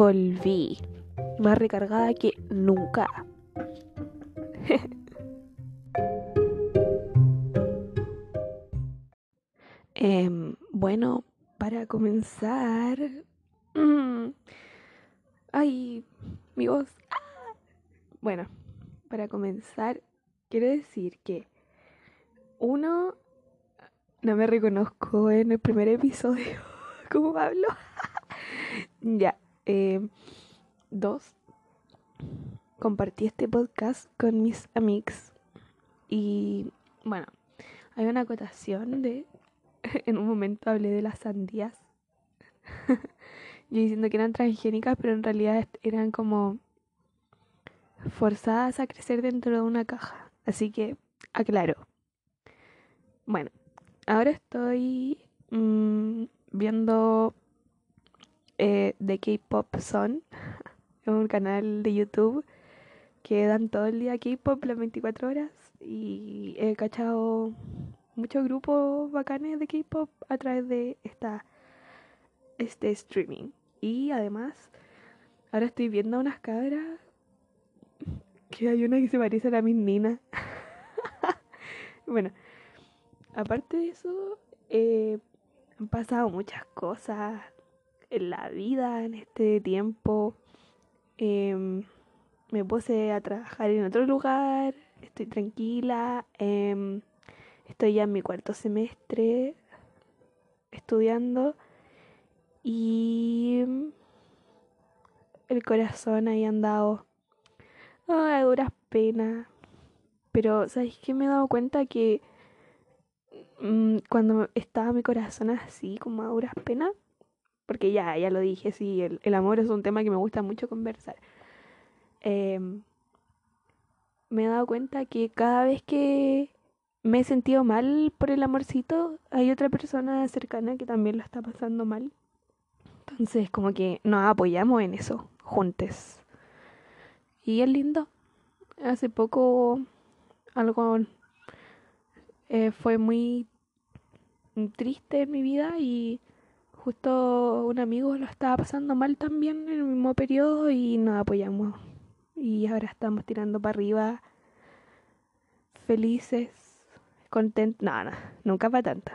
volví. Más recargada que nunca. Em, bueno, para comenzar... mm, ay, mi voz. Ah. Bueno, para comenzar, quiero decir que uno, no me reconozco en el primer episodio. ¿Cómo hablo? ya. Em, dos, compartí este podcast con mis amigos. Y bueno, hay una acotación de... En un momento hablé de las sandías. Yo diciendo que eran transgénicas, pero en realidad eran como forzadas a crecer dentro de una caja. Así que, aclaro. Bueno, ahora estoy mm, viendo eh, The K-Pop Son, un canal de YouTube que dan todo el día K-Pop las 24 horas y he cachado muchos grupos bacanes de K-Pop a través de esta, este streaming. Y además, ahora estoy viendo unas cabras que hay una que se parece a la Miss Nina. Bueno, aparte de eso, eh, han pasado muchas cosas en la vida en este tiempo. Em, me puse a trabajar en otro lugar, estoy tranquila, em, estoy ya en mi cuarto semestre estudiando y el corazón ahí andado a duras penas. Pero, ¿sabes qué? Me he dado cuenta que mm, cuando estaba mi corazón así, como a duras penas, porque ya, ya lo dije, sí, el, el amor es un tema que me gusta mucho conversar. em, me he dado cuenta que cada vez que me he sentido mal por el amorcito, hay otra persona cercana que también lo está pasando mal. Entonces, como que nos apoyamos en eso, juntes. Y es lindo. Hace poco algo eh, fue muy triste en mi vida y justo un amigo lo estaba pasando mal también en el mismo periodo y nos apoyamos. Y ahora estamos tirando para arriba, felices, contentos. No, no, nunca para tanto.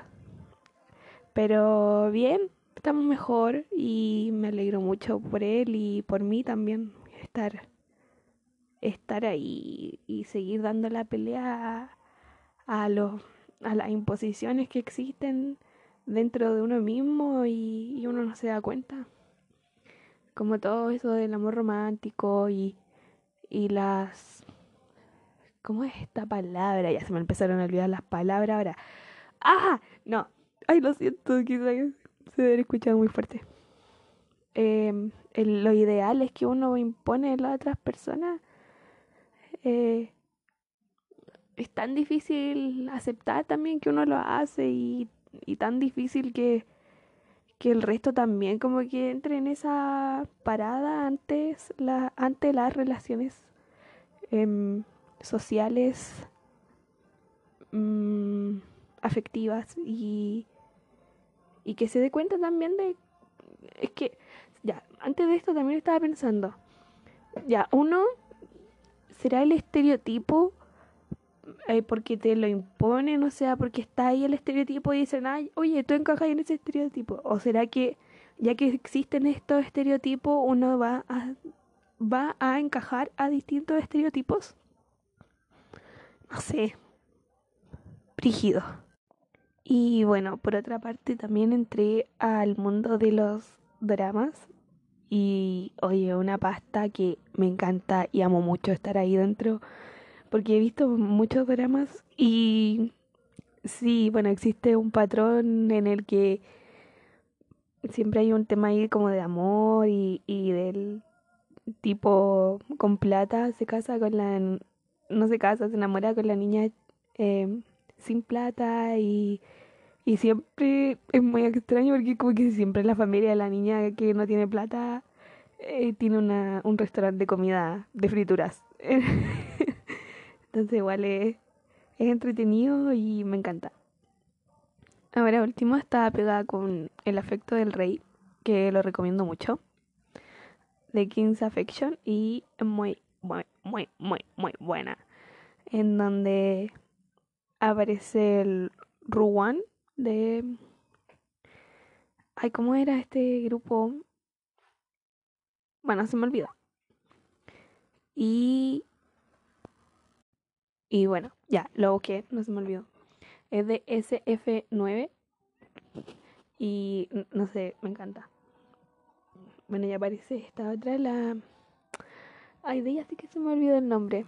Pero bien, estamos mejor y me alegro mucho por él y por mí también estar, estar ahí y seguir dando la pelea a los, a las imposiciones que existen dentro de uno mismo y, uno no se da cuenta. Como todo eso del amor romántico y, y las... ¿Cómo es esta palabra? Ya se me empezaron a olvidar las palabras ahora. ¡Ah! No. Ay, lo siento, quizás se debe escuchado muy fuerte. Em, el- lo ideal es que uno impone a las otras personas. eh, es tan difícil aceptar también que uno lo hace y, y tan difícil que, que el resto también como que entre en esa parada antes la, ante las relaciones em, sociales mm, afectivas y, y que se dé cuenta también de es que ya antes de esto también estaba pensando ya uno será el estereotipo eh, porque te lo imponen, o sea, porque está ahí el estereotipo y dicen, ay, oye, tú encajas en ese estereotipo. O será que ya que existen estos estereotipos, uno va a, va a encajar a distintos estereotipos. No sé, brígido. Y bueno, por otra parte también entré al mundo de los dramas y oye, una pasta que me encanta y amo mucho estar ahí dentro porque he visto muchos dramas y sí, bueno, existe un patrón en el que siempre hay un tema ahí como de amor y, y del tipo con plata se casa con la, no se casa, se enamora con la niña eh, sin plata y, y siempre es muy extraño porque como que siempre la familia de la niña que no tiene plata eh, tiene una, un restaurante de comida de frituras. Entonces igual es, es entretenido y me encanta. Ahora último estaba pegada con El afecto del rey, que lo recomiendo mucho. de King's Affection y muy, muy, muy, muy, muy buena. En donde aparece el Ruan de... Ay, ¿cómo era este grupo? Bueno, se me olvidó. Y... Y bueno, ya, lo busqué, no se me olvidó. Es de SF9. Y no sé, me encanta. Bueno, ya aparece esta otra, la... Ay, de ella sí que se me olvidó el nombre.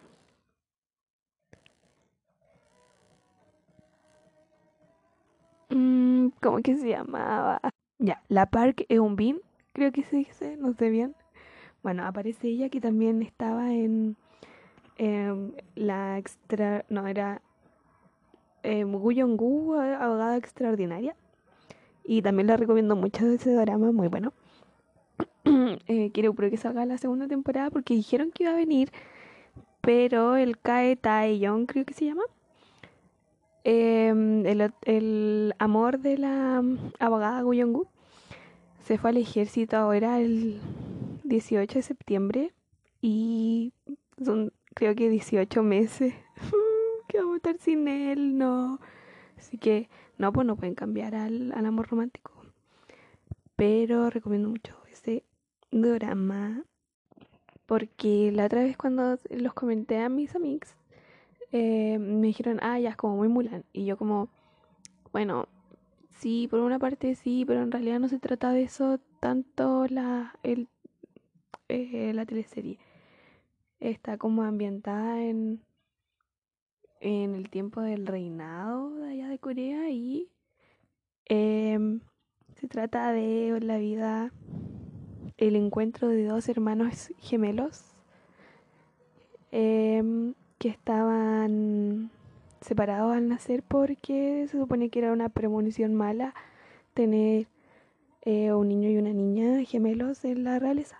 Mm, ¿Cómo que se llamaba? Ya, la Park Eun-bin, creo que se dice, no sé bien. Bueno, aparece ella que también estaba en em, la extra... No, era eh, Gu, abogada extraordinaria. Y también la recomiendo mucho ese drama, muy bueno. eh, quiero que salga la segunda temporada porque dijeron que iba a venir, pero el Kae Taeyong creo que se llama. Em, el, el, amor de la abogada Gu Gu se fue al ejército ahora el 18 de septiembre y son creo que 18 meses que vamos a estar sin él, no. Así que no, pues no pueden cambiar al, al amor romántico. Pero recomiendo mucho ese drama porque la otra vez cuando los comenté a mis amigos eh, me dijeron, ah, ya es como muy Mulan. Y yo como, bueno, sí, por una parte sí, pero en realidad no se trata de eso tanto la, el, eh, la teleserie. Está como ambientada en, en el tiempo del reinado de allá de Corea y em, se trata de la vida, el encuentro de dos hermanos gemelos em, que estaban separados al nacer porque se supone que era una premonición mala tener eh, un niño y una niña gemelos en la realeza.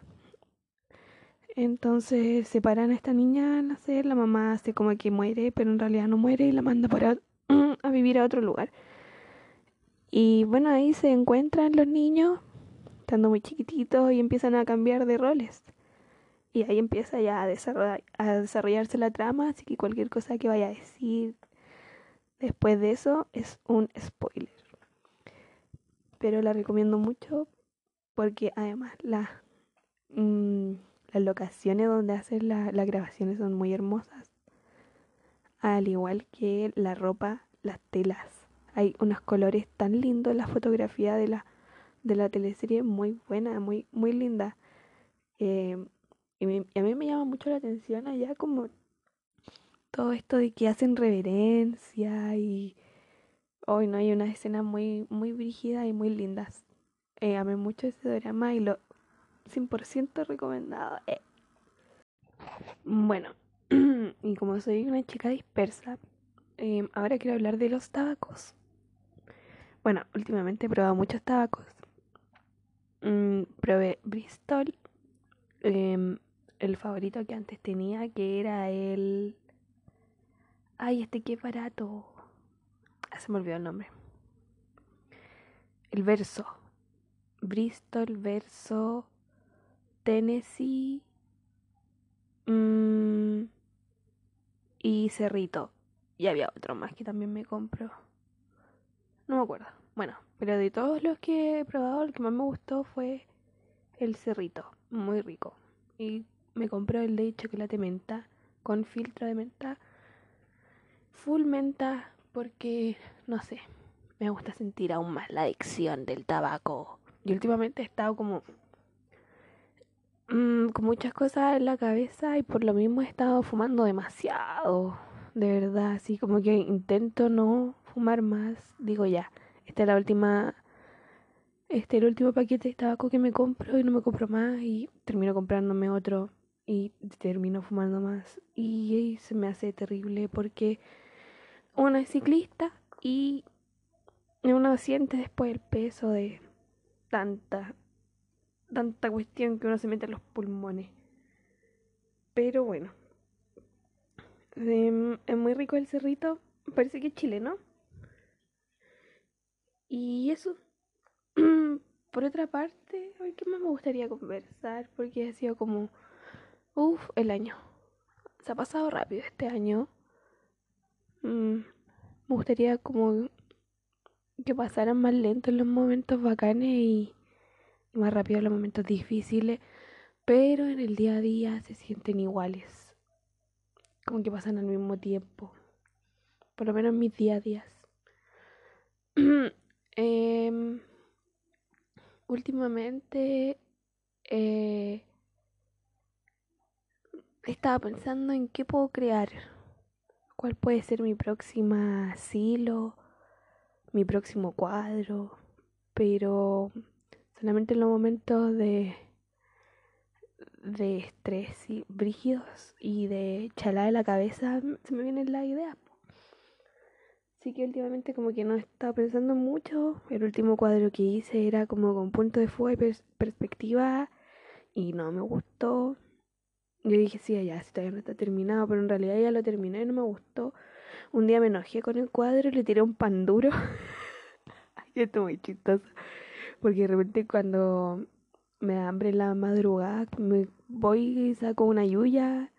Entonces separan a esta niña al nacer, la mamá hace como que muere, pero en realidad no muere y la manda para a vivir a otro lugar. Y bueno, ahí se encuentran los niños, estando muy chiquititos, y empiezan a cambiar de roles. Y ahí empieza ya a, desarrollarse la trama, así que cualquier cosa que vaya a decir después de eso es un spoiler. Pero la recomiendo mucho porque además la, mm, las locaciones donde hacen las grabaciones son muy hermosas. Al igual que la ropa, las telas. Hay unos colores tan lindos en la fotografía de la, de la teleserie, muy buena, muy, muy linda. Eh, y, a mí me llama mucho la atención allá como todo esto de que hacen reverencia y hoy no hay unas escenas muy muy brígidas y muy lindas. Eh, amé mucho ese drama y lo 100% recomendado. Eh. Bueno, y como soy una chica dispersa, em, ahora quiero hablar de los tabacos. Bueno, últimamente he probado muchos tabacos. Mm, probé Bristol, em, el favorito que antes tenía, que era el... Ay, este qué barato. Ah, se me olvidó el nombre. El verso. Bristol verso Tennessee mmm, y Cerrito. Y había otro más que también me compró. No me acuerdo. Bueno, pero de todos los que he probado, el que más me gustó fue el Cerrito. Muy rico. Y me compró el de chocolate menta con filtro de menta. Full menta porque, no sé, me gusta sentir aún más la adicción del tabaco. Y últimamente he estado como Mm, con muchas cosas en la cabeza y por lo mismo he estado fumando demasiado, de verdad, así como que intento no fumar más, digo ya, esta es la última, este es el último paquete de tabaco que me compro y no me compro más y termino comprándome otro y termino fumando más y, se me hace terrible porque una es ciclista y uno siente después el peso de tanta tanta cuestión que uno se mete en los pulmones. Pero bueno. Em, es muy rico el cerrito. Parece que es chileno. Y eso. por otra parte, hoy qué más me gustaría conversar, porque ha sido como, uff, el año. Se ha pasado rápido este año. Mm, me gustaría como que pasaran más lentos los momentos bacanes y más rápido los momentos difíciles, pero en el día a día se sienten iguales, como que pasan al mismo tiempo, por lo menos mis día a días. eh, últimamente eh, estaba pensando en qué puedo crear, cuál puede ser mi próxima asilo, mi próximo cuadro, pero solamente en los momentos de de estrés y brígidos y de chalada de la cabeza se me vienen las ideas. Así que últimamente como que no he estado pensando mucho. El último cuadro que hice era como con punto de fuga y perspectiva y no me gustó. Yo dije, sí, ya, si todavía no está terminado, pero en realidad ya lo terminé y no me gustó. Un día me enojé con el cuadro y le tiré un pan duro. Ay, esto muy chistoso. Porque de repente cuando me da hambre en la madrugada, me voy y saco una yuya,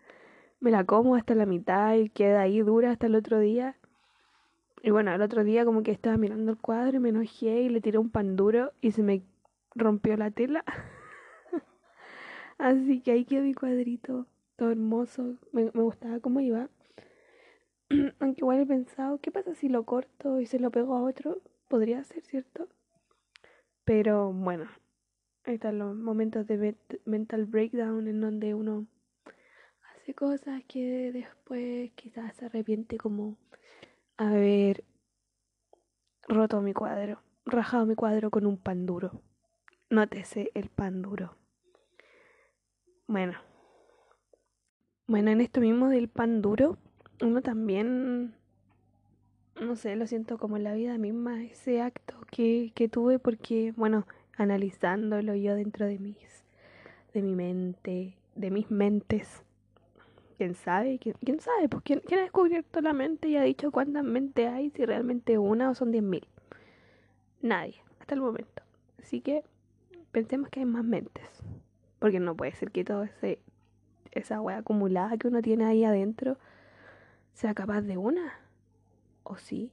me la como hasta la mitad y queda ahí dura hasta el otro día. Y bueno, el otro día como que estaba mirando el cuadro y me enojé y le tiré un pan duro y se me rompió la tela. Así que ahí quedó mi cuadrito, todo hermoso. Me, me gustaba cómo iba. Aunque igual he pensado, ¿qué pasa si lo corto y se lo pego a otro? Podría ser, ¿cierto? Pero bueno, ahí están los momentos de mental breakdown en donde uno hace cosas que después quizás se arrepiente como haber roto mi cuadro, rajado mi cuadro con un pan duro. Nótese el pan duro. Bueno. Bueno, en esto mismo del pan duro, uno también, no sé, lo siento como en la vida misma, ese acto que, que tuve porque, bueno, analizándolo yo dentro de mis, de mi mente, de mis mentes, ¿Quién sabe? ¿Quién, sabe? Pues ¿quién, ha descubierto la mente y ha dicho cuántas mentes hay? Si realmente una o son diez mil. Nadie, hasta el momento. Así que pensemos que hay más mentes. Porque no puede ser que todo ese esa wea acumulada que uno tiene ahí adentro sea capaz de una. ¿O sí?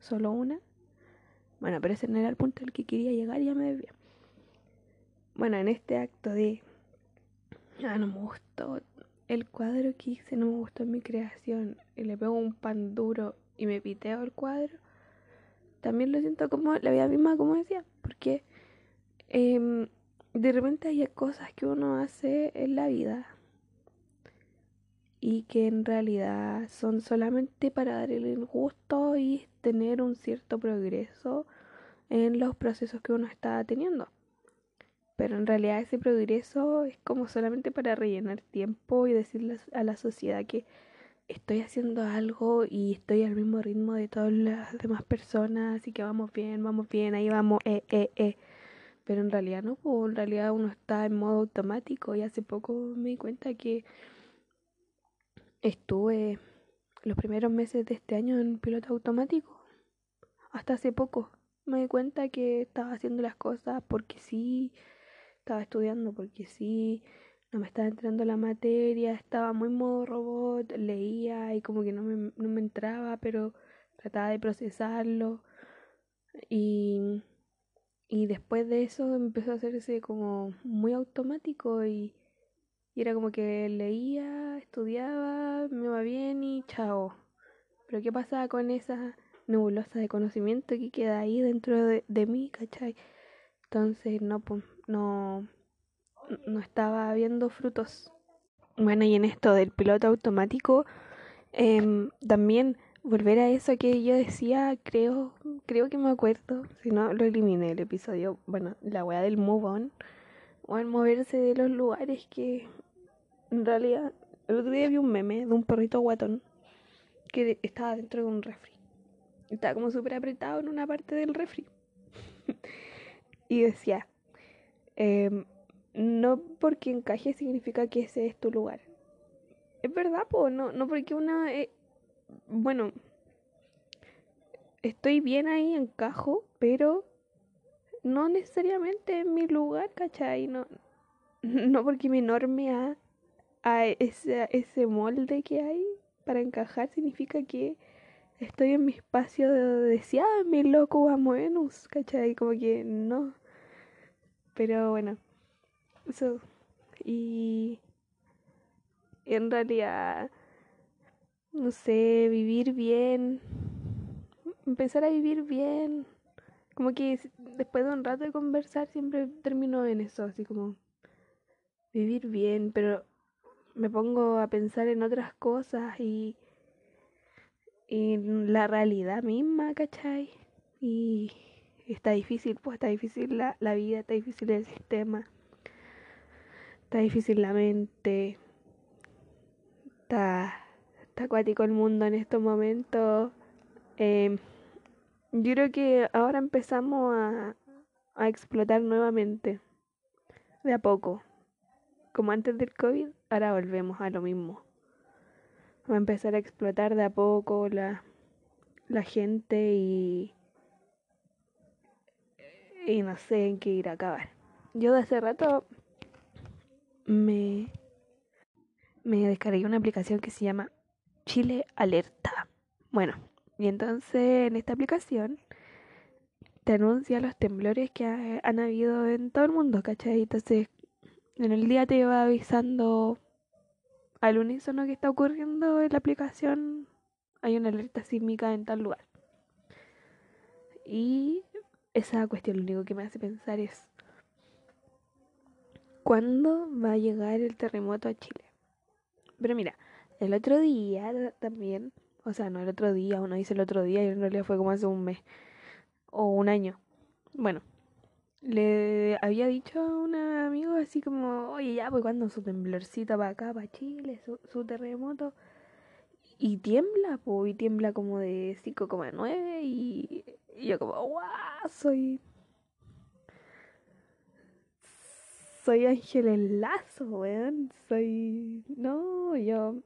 ¿Solo una? Bueno, pero ese no era el punto al que quería llegar y ya me debía. Bueno, en este acto de... Ah, no me gustó el cuadro que hice no me gustó mi creación y le pego un pan duro y me piteo el cuadro, también lo siento como la vida misma, como decía, porque em, de repente hay cosas que uno hace en la vida y que en realidad son solamente para dar el gusto y tener un cierto progreso en los procesos que uno está teniendo pero en realidad ese progreso es como solamente para rellenar tiempo y decirle a la sociedad que estoy haciendo algo y estoy al mismo ritmo de todas las demás personas y que vamos bien, vamos bien, ahí vamos, eh, eh, eh. Pero en realidad no, en realidad uno está en modo automático y hace poco me di cuenta que estuve los primeros meses de este año en piloto automático. Hasta hace poco me di cuenta que estaba haciendo las cosas porque sí estaba estudiando porque sí, no me estaba entrando la materia, estaba muy modo robot, leía y como que no me, no me entraba, pero trataba de procesarlo. Y, y después de eso empezó a hacerse como muy automático y, y era como que leía, estudiaba, me iba bien y chao. Pero ¿qué pasaba con esa nebulosa de conocimiento que queda ahí dentro de, de mí, cachai? Entonces, no, pues no, no estaba viendo frutos. Bueno, y en esto del piloto automático, em, también volver a eso que yo decía, creo, creo que me acuerdo, si no lo eliminé el episodio, bueno, la weá del move on, o el moverse de los lugares que en realidad, el otro día vi un meme de un perrito guatón que estaba dentro de un refri. Estaba como súper apretado en una parte del refri. y decía, Em, no porque encaje significa que ese es tu lugar. Es verdad, po, no, no porque una... Eh, bueno, estoy bien ahí, encajo, pero no necesariamente en mi lugar, ¿cachai? No, no porque me norme a, ese, ese molde que hay para encajar significa que estoy en mi espacio de deseado, mi loco a menos, ¿cachai? Como que no. Pero bueno, eso. Y en realidad, no sé, vivir bien, empezar a vivir bien. Como que después de un rato de conversar siempre termino en eso, así como vivir bien, pero me pongo a pensar en otras cosas y, en la realidad misma, ¿cachai? Y está difícil, pues está difícil la, la vida, está difícil el sistema, está difícil la mente, está, está acuático el mundo en estos momentos. Eh, yo creo que ahora empezamos a, a explotar nuevamente, de a poco. Como antes del COVID, ahora volvemos a lo mismo. Va a empezar a explotar de a poco la, la gente y, y no sé en qué ir a acabar. Yo de hace rato me, me descargué una aplicación que se llama Chile Alerta. Bueno, y entonces en esta aplicación te anuncia los temblores que han habido en todo el mundo, ¿cachai? Entonces en el día te va avisando al unísono que está ocurriendo en la aplicación. Hay una alerta sísmica en tal lugar. Y esa cuestión lo único que me hace pensar es, ¿cuándo va a llegar el terremoto a Chile? Pero mira, el otro día también o sea, no el otro día, uno dice el otro día y en realidad fue como hace un mes o un año. Bueno, le había dicho a un amigo así como, oye, ya, pues cuando su temblorcita para acá, para Chile, su, terremoto. Y tiembla, pues, y tiembla como de 5,9 y, y yo como, guau, soy... Soy Ángel Lazo, weón. Soy... No, yo...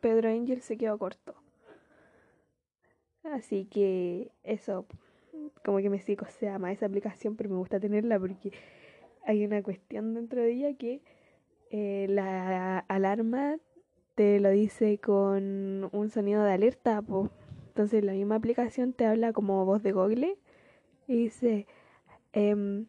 Pedro Ángel se quedó corto. Así que eso, como que me se llama esa aplicación, pero me gusta tenerla porque hay una cuestión dentro de ella que eh, la alarma te lo dice con un sonido de alerta. Entonces la misma aplicación te habla como voz de Google y dice... Eh,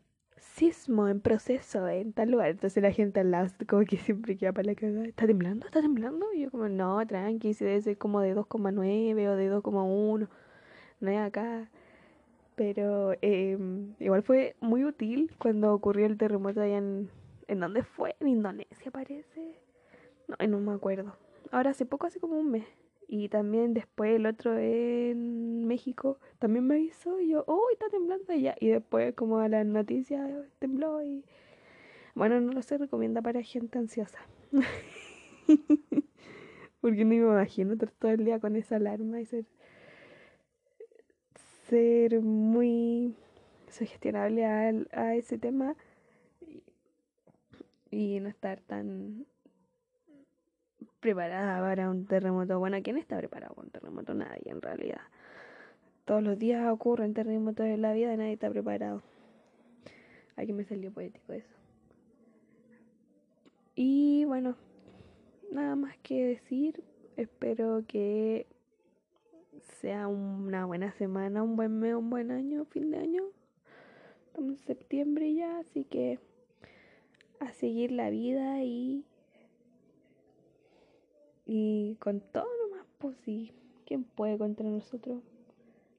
sismo en proceso en tal lugar. Entonces la gente al lado como que siempre queda para la cagada. ¿Está temblando? ¿Está temblando? Y yo como, no, tranqui, si debe ser como de 2,9 o de 2,1. No es acá. Pero eh, igual fue muy útil cuando ocurrió el terremoto allá en... ¿En dónde fue? En Indonesia parece. No, no me acuerdo. Ahora hace poco, hace como un mes. Y también después el otro en México también me avisó y yo, oh, está temblando ya. Y después como a las noticias tembló y... Bueno, no lo se recomienda para gente ansiosa. Porque no me imagino estar todo el día con esa alarma y ser... Ser muy sugestionable a, ese tema y no estar tan preparada para un terremoto. Bueno, ¿quién está preparado para un terremoto? Nadie, en realidad. Todos los días ocurren terremotos en la vida y nadie está preparado. Aquí me salió poético eso. Y bueno, nada más que decir. Espero que sea una buena semana, un buen mes, un buen año, fin de año. Estamos en septiembre ya, así que a seguir la vida y y con todo nomás, pues sí. ¿Quién puede contra nosotros?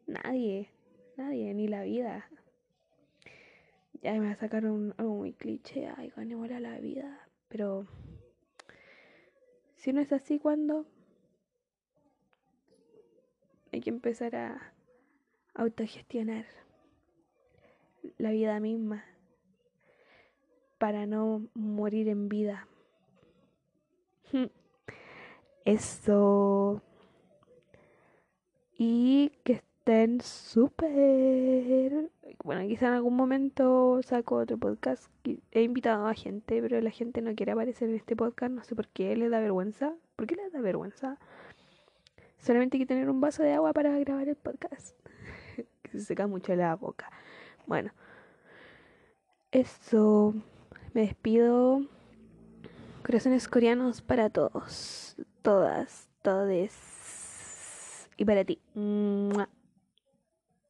Nadie. Nadie, ni la vida. Ya me va a sacar un, algo muy cliché. Ay, ganémosle a la vida. Pero si no es así, ¿cuándo? Hay que empezar a autogestionar la vida misma para no morir en vida. Eso. Y que estén súper... Bueno, quizá en algún momento saco otro podcast. He invitado a gente, pero la gente no quiere aparecer en este podcast. No sé por qué, les da vergüenza. ¿Por qué les da vergüenza? Solamente hay que tener un vaso de agua para grabar el podcast. que se seca mucho la boca. Bueno. Eso. Me despido. Corazones coreanos para todos. Todas. Todes. Y para ti.